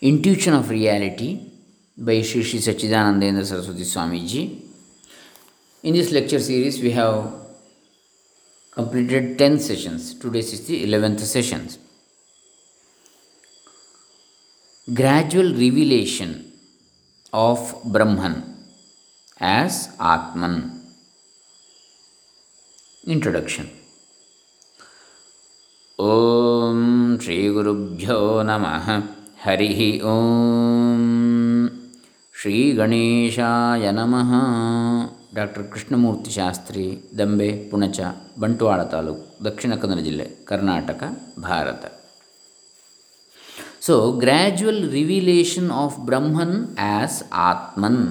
Intuition of Reality by Sri Sri Sachidanandendra Saraswati Swamiji. In this lecture series, we have completed 10 sessions. Today is the 11th session. Gradual revelation of Brahman as Atman. Introduction. ॐ श्रीगुरुभ्यो नमः ಹರಿಃ ಓಂ. ಶ್ರೀ ಗಣೇಶಾಯ ನಮಃ. Doctor Krishnamurthy Shastri, Dambe, Punacha, Bantwal taluk, Dakshina Kannada ಜಿಲ್ಲೆ, Karnataka, Bharat. So gradual revelation of Brahman as Atman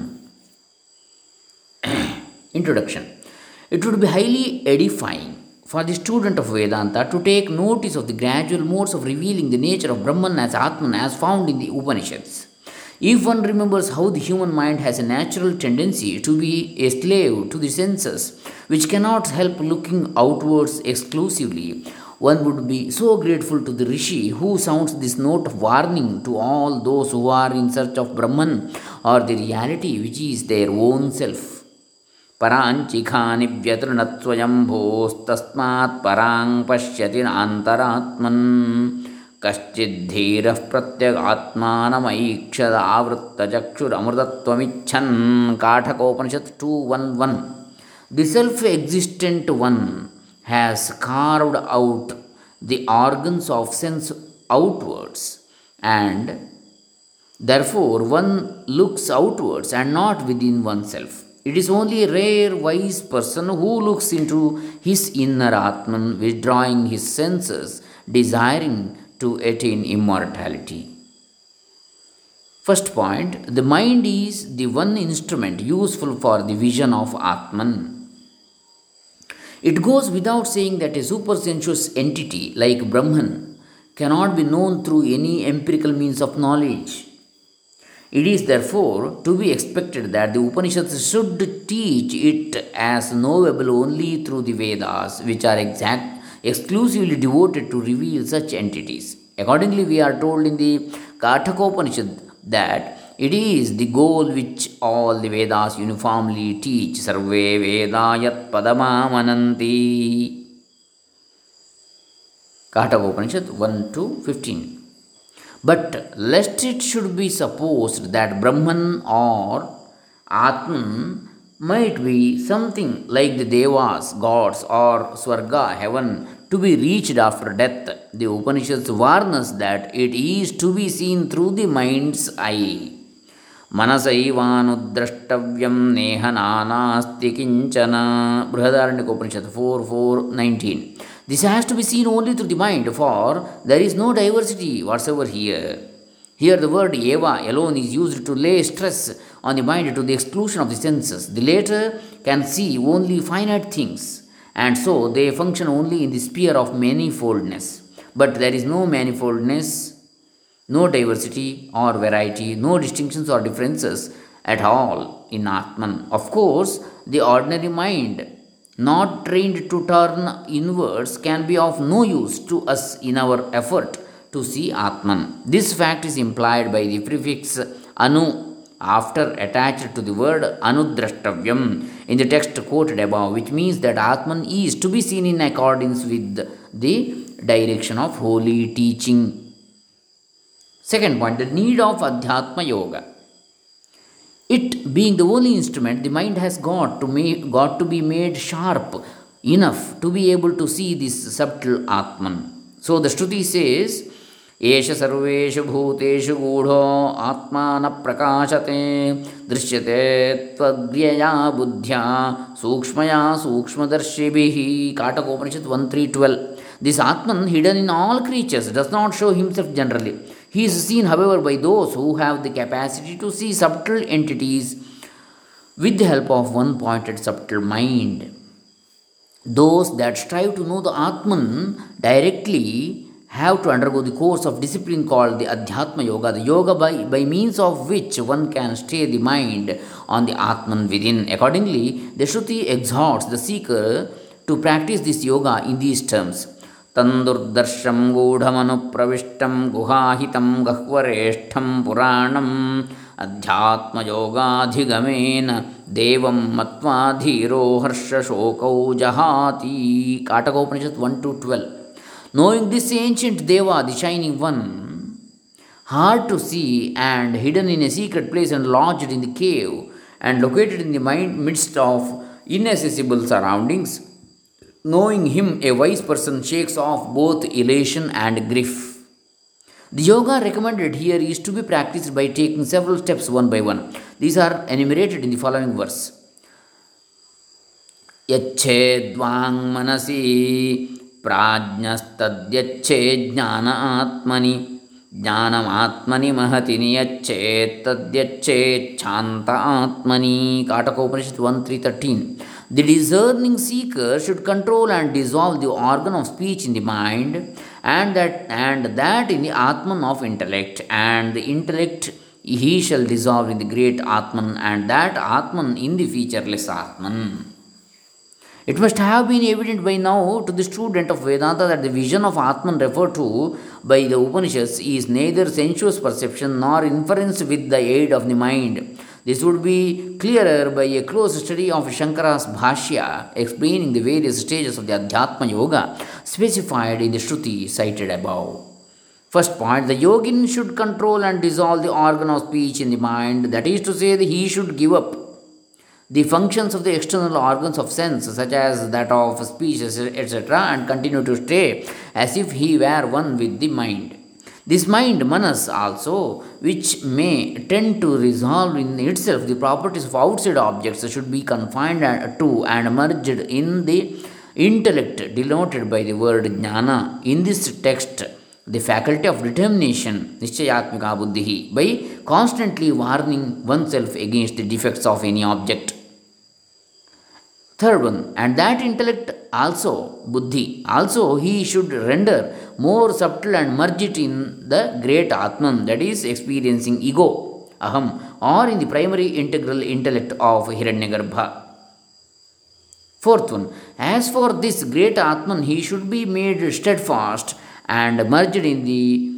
introduction it would be highly edifying for the student of Vedanta to take notice of the gradual modes of revealing the nature of Brahman as Atman as found in the Upanishads. If one remembers how the human mind has a natural tendency to be a slave to the senses, which cannot help looking outwards exclusively, one would be so grateful to the Rishi who sounds this note of warning to all those who are in search of Brahman or the reality which is their own self. पराञ्चिखानि व्यतृणत्स्वयम्भोस्तस्मात् परां पश्यति नान्तरात्मन्। कश्चिद्धीरः प्रत्यगात्मानमैक्षदावृत्तचक्षुरमृतत्वमिच्छन् Kathopanishad two one one. The self existent one has carved out the organs of sense outwards and therefore one looks outwards and not within oneself. It is only a rare wise person who looks into his inner atman withdrawing his senses desiring to attain immortality. First point the mind is the one instrument useful for the vision of atman. It goes without saying that a supersensuous entity like brahman cannot be known through any empirical means of knowledge it is therefore to be expected that the Upanishads should teach it as knowable only through the Vedas, which are exact, exclusively devoted to reveal such entities. Accordingly, we are told in the Kathakopanishad that it is the goal which all the Vedas uniformly teach. Sarve Vedayat Padamamananti. Kathakopanishad 1 to 15. But lest it should be supposed that Brahman or Atman might be something like the Devas, gods, or Swarga, heaven, to be reached after death, the Upanishads warn us that it is to be seen through the mind's eye. ಮನಸೈವಾನುದ್ರಷ್ಟವ್ಯಂ ನೇಹ ನಾನಾಸ್ತಿ ಕಿಂಚನ Brihadaranyaka Upanishad four four four nineteen. This has to be seen only through the mind, for there is no diversity whatsoever here. Here, the word eva alone is used to lay stress on the mind to the exclusion of the senses. The latter can see only finite things, and so they function only in the sphere of manifoldness. But there is no manifoldness, no diversity or variety, no distinctions or differences at all in Atman. Of course, the ordinary mind not trained to turn inwards can be of no use to us in our effort to see Atman. This fact is implied by the prefix anu after attached to the word anudrashtavyam in the text quoted above, which means that Atman is to be seen in accordance with the direction of holy teaching. Second point the need of Adhyatma Yoga. It being the only instrument, the mind has got to, ma- got to be made sharp enough to be able to see this subtle Atman. So the Shruti says, ಏಷ ಸರ್ವೇಷು ಭೂತೇಷು ಗೂಢೋ ಆತ್ಮಾನ ಪ್ರಕಾಶತೆ ದೃಶ್ಯತೆ ತ್ವಗ್ರ್ಯಯ ಬುದ್ಧ್ಯ ಸೂಕ್ಷ್ಮಯ ಸೂಕ್ಷ್ಮದರ್ಶಿಭಿ Kathopanishad one three twelve this Atman hidden in all creatures does he is seen, however, by those who have the capacity to see subtle entities with the help of one pointed subtle mind. Those that strive to know the Atman directly have to undergo the course of discipline called the Adhyatma Yoga, the yoga by, by means of which one can stay the mind on the Atman within. Accordingly, the Shruti exhorts the seeker to practice this yoga in these terms. तन्दुर्दर्शं गूढमनुप्रविष्टं गुहाहितं गह्वरेष्ठं पुराणम् अध्यात्मयोगाधिगमेन देवं मत्वा धीरो हर्षशोकौ जहाति Kathopanishad one two twelve knowing this ancient Deva, the Shining One, hard to see and hidden in a secret place and lodged in the cave and located in the midst of inaccessible surroundings, Knowing him, a wise person shakes off both elation and grief. The yoga recommended here is to be practiced by taking several steps one by one. These are enumerated in the following verse. यच्छेद्वाङ्मनसि प्राज्ञस्तद्यच्छे ज्ञान आत्मनि ज्ञानमात्मनि महति नियच्छेत्तद्यच्छेच्छान्त आत्मनि काटकोपनिषत् one त्री thirteen the discerning seeker should control and dissolve the organ of speech in the mind and that and that in the Atman of intellect and the intellect he shall dissolve in the great Atman and that Atman in the featureless Atman. It must have been evident by now to the student of Vedanta that the vision of Atman referred to by the Upanishads is neither sensuous perception nor inference with the aid of the mind. This would be clearer by a close study of Shankara's Bhashya explaining the various stages of the Adhyatma Yoga specified in the Shruti cited above. First point the yogin should control and dissolve the organ of speech in the mind, that is to say, he should give up the functions of the external organs of sense, such as that of speech, etc., and continue to stay as if he were one with the mind. This mind, manas, also, which may tend to resolve in itself the properties of outside objects, should be confined to and merged in the intellect denoted by the word jnana. In this text, the faculty of determination, nischayatmika buddhi, by constantly warning oneself against the defects of any object. Third one, and that intellect also, buddhi, also he should render more subtle and merge it in the great Atman, that is, experiencing ego, aham, or in the primary integral intellect of Hiranyagarbha. Fourth one, as for this great Atman, he should be made steadfast and merged in the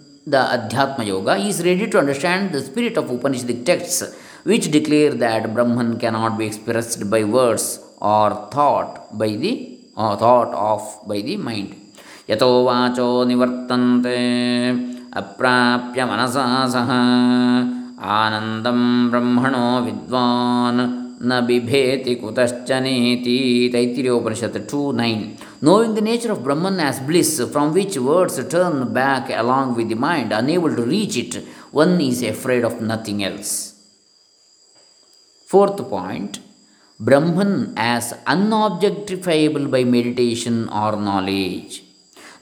the Adhyatma Yoga is ready to understand the spirit of Upanishadic texts which declare that Brahman cannot be expressed by words or thought by the or thought of by the mind. यतो वाचो निवर्तन्ते अप्राप्य मनसा सह आनन्दं ब्रह्मणो विद्वान् न बिभेति कुतश्चनेति Taittiriyopanishad two nine Knowing the nature of Brahman as bliss, from which words turn back along with the mind, unable to reach it, one is afraid of nothing else. Fourth point Brahman as unobjectifiable by meditation or knowledge.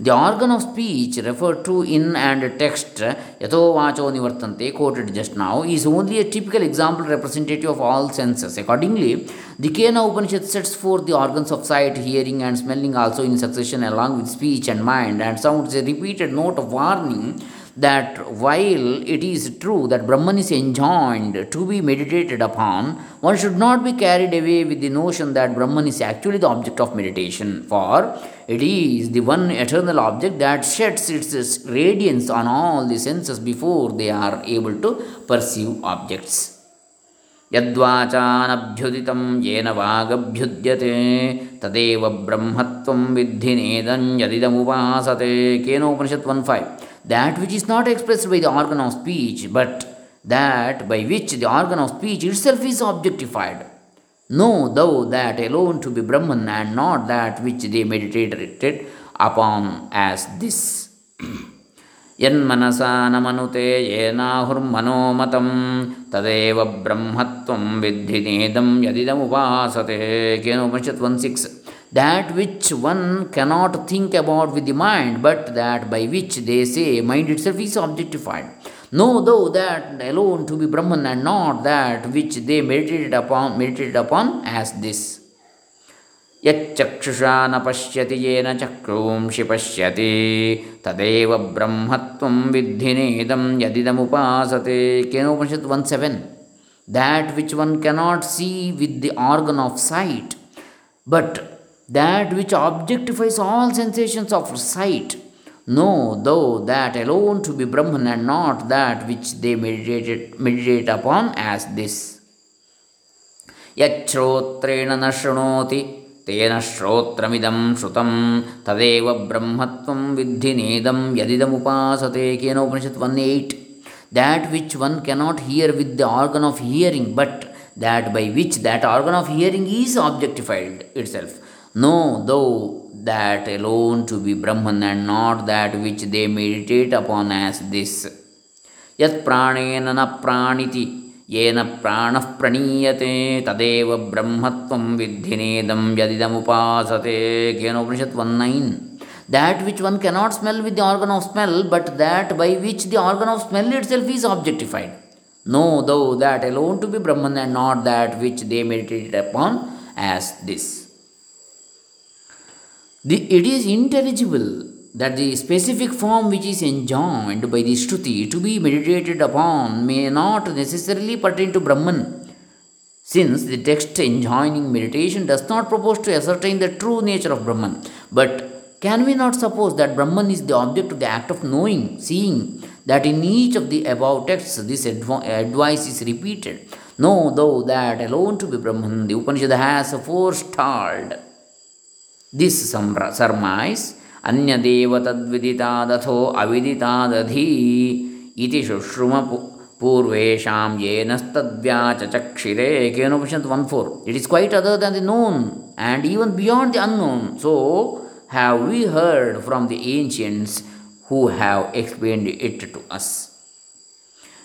The organ of speech referred to in and text Yato Vacho Nivartante quoted just now is only a typical example representative of all senses. Accordingly, the Kena Upanishad sets forth the organs of sight, hearing, and smelling also in succession along with speech and mind and sounds a repeated note of warning that while it is true that Brahman is enjoined to be meditated upon, one should not be carried away with the notion that Brahman is actually the object of meditation, for it is the one eternal object that sheds its radiance on all the senses before they are able to perceive objects. यद्वाचानभ्युदितं येन वागभ्युद्यते तदेव ब्रह्मत्वं विद्धि नेदं यदिदमुपासते Kenopanishad one five that which is not expressed by the organ of speech, but that by which the organ of speech itself is objectified. Know thou that alone to be Brahman and not that which they meditated upon as this. यन्मनसा न मनुते येनाहुर्मनोमतं तदेव ब्रह्मत्वं विद्धि नेदं यदिदमुपासते Kenopanishad one six that which one cannot think about with the mind, but that by which they say mind itself is objectified. Know thou that alone to be Brahman and not that which they meditated upon, meditated upon as this. यच्चक्षुषा न पश्यति येन चक्रूंषि पश्यति तदेव ब्रह्मत्वं विद्धि नेदं यदिदमुपासते Kenopanishad one seven that which one cannot see with the organ of sight, but that which objectifies all sensations of sight. Know, though, that alone to be Brahman and not that which they meditated, meditate upon as this. यच्छ्रोत्रेण न शृणोति तेन श्रोत्रमिदं श्रुतं तदेव ब्रह्मत्वं विद्धि नेदं यदिदमुपासते Kenopanishad one eight that which one cannot hear with the organ of hearing, but that by which that organ of hearing is objectified itself. know though that alone to be brahman and not that which they meditate upon as this. Yat pranena na praniti yena prana praniyate tadeva brahmatvam vidhinedam yadidam upasate Keno upanishad 19 that which one cannot smell with the organ of smell but that by which the organ of smell itself is objectified. Know though that alone to be brahman and not that which they meditate upon as this. The, it is intelligible that the specific form which is enjoined by the Shruti to be meditated upon may not necessarily pertain to Brahman, since the text enjoining meditation does not propose to ascertain the true nature of Brahman, but can we not suppose that Brahman is the object of the act of knowing, seeing, that in each of the above texts this adv- advice is repeated? Know, though, that alone to be Brahman, the Upanishad has forestalled this ಸಂಭ್ರ surmise ಅನ್ಯದೇವ ತದ್ವಿದಿತಾದಥೋ ಅವಿದಿತಾದಧೀ ಇತಿ ಶುಶ್ರುಮ ಪೂರ್ವೇಶಾಂ ಏನಸ್ತದ್ವ್ಯಾಚಕ್ಷಿರೇ Kenopanishad one four it is quite other than the known and even beyond the unknown so have we heard from the ancients who have explained it to us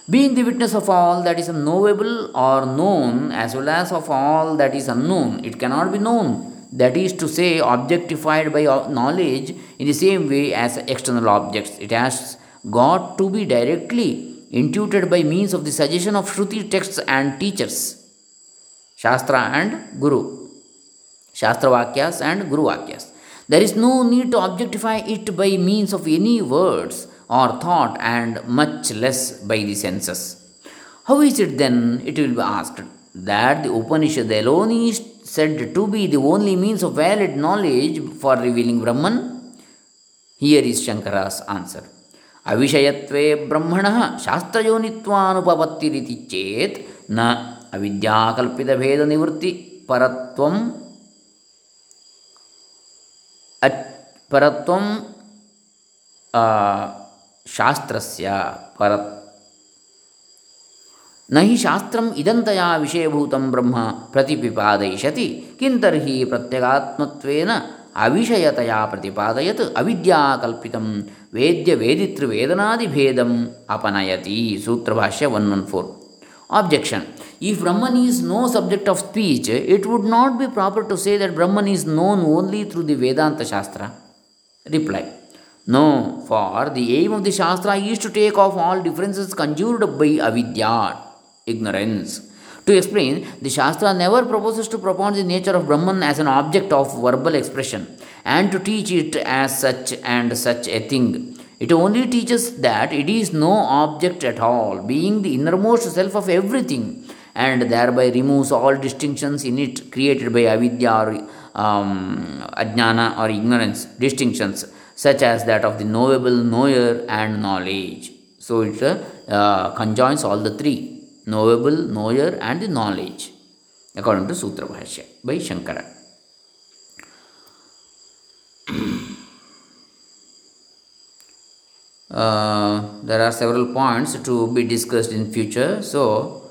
being the witness of all that is knowable or known as well as of all that is unknown it cannot be known that is to say, objectified by knowledge in the same way as external objects. It has got to be directly intuited by means of the suggestion of Shruti texts and teachers, Shastra and Guru, Shastra Vakyas and Guru Vakyas. There is no need to objectify it by means of any words or thought and much less by the senses. How is it then, it will be asked, that the Upanishad alone is said to be the only means of valid knowledge for revealing Brahman? Here is Shankara's answer. ಅವಿಷಯತ್ವೇ ಬ್ರಹ್ಮಣ ಶಾಸ್ತ್ರಯೋನಿತ್ವಾನುಪಪತ್ತಿರಿತಿ ಚೇತ್ನ ಅವಿದ್ಯಾಕಲ್ಪಿತ ಭೇದ ನಿವೃತ್ತಿ ಪರತ್ವಂ ಅಚ್ ಪರತ್ವಂ ಶಾಸ್ತ್ರಸ್ಯ ಪರತ್ ನಹಿ ಶಾಸ್ತ್ರಂ ಇದಂತಯಾ ವಿಷಯಭೂತಂ ಬ್ರಹ್ಮ ಪ್ರತಿಪಿಪಾದಯಿಷತಿ ಕಿಂತರ್ಹಿ ಪ್ರತ್ಯಗಾತ್ಮತ್ವೇನ ಅವಿಷಯತಯಾ ಪ್ರತಿಪಾದಯತ್ ಅವಿದ್ಯಾಕಲ್ಪಿತಂ ವೇದ್ಯ ವೇದಿತೃವೇದನಾದಿಭೇದಂ ಅಪನಯತಿ Sutrabhashya one one four objection if Brahman is no subject of speech it would not be proper to say that Brahman is known only through the Vedanta shastra reply no for the aim of the shastra is to take off all differences conjured by avidya ignorance. To explain, the Shastra never proposes to propound the nature of Brahman as an object of verbal expression and to teach it as such and such a thing it only teaches that it is no object at all, being the innermost self of everything, and thereby removes all distinctions in it created by avidya or um, ajnana or ignorance, distinctions such as that of the knowable, knower, and knowledge. So it uh, conjoins all the three knowable, knower, and the knowledge, according to Sutra Bhashya by Shankara. Uh, there are several points to be discussed in future so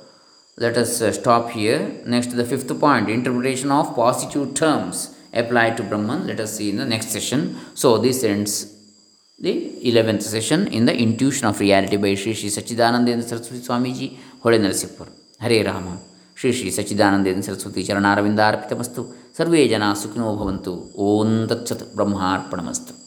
let us uh, stop here. Next the fifth point interpretation of positive terms applied to brahman. Let us see in the next session. So this ends the 11th session in the intuition of reality by Sri Sri Sachidanandendra Saraswati Swamiji ಹೊಳೆ ನರಸಿಂಹರ್ ಹರೇ ರಾಮ. ಶ್ರೀ ಶ್ರೀ ಸಚ್ಚಿದಾನಂದೇಂದ್ರ ಸರಸ್ವತಿ ಚರಣಾರವಿಂದಾರ್ಪಿತಮಸ್ತು. ಸರ್ವೇ ಜನ ಸುಖಿನೋ ಭವಂತು. ಓಂ ತತ್ಸತ್ ಬ್ರಹ್ಮಾರ್ಪಣಮಸ್ತು.